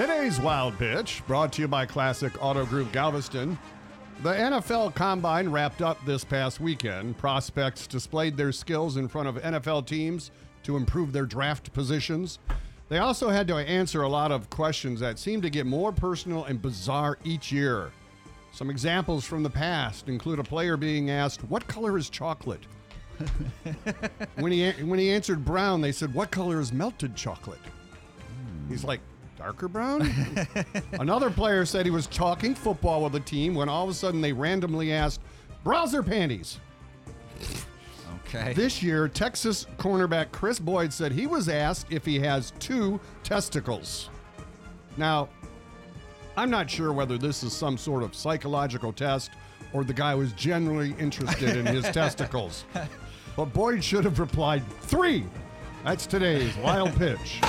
Today's Wild Pitch, brought to you by Classic Auto Group Galveston. The NFL Combine wrapped up this past weekend. Prospects displayed their skills in front of NFL teams to improve their draft positions. They also had to answer a lot of questions that seem to get more personal and bizarre each year. Some examples from the past include a player being asked, What color is chocolate? when, he, when he answered brown, they said, What color is melted chocolate? He's like, darker brown? Another player said he was talking football with a team when all of a sudden they randomly asked, browser panties. Okay. This year, Texas cornerback Chris Boyd said he was asked if he has two testicles. Now, I'm not sure whether this is some sort of psychological test or the guy was genuinely interested in his testicles. But Boyd should have replied, three. That's today's wild pitch.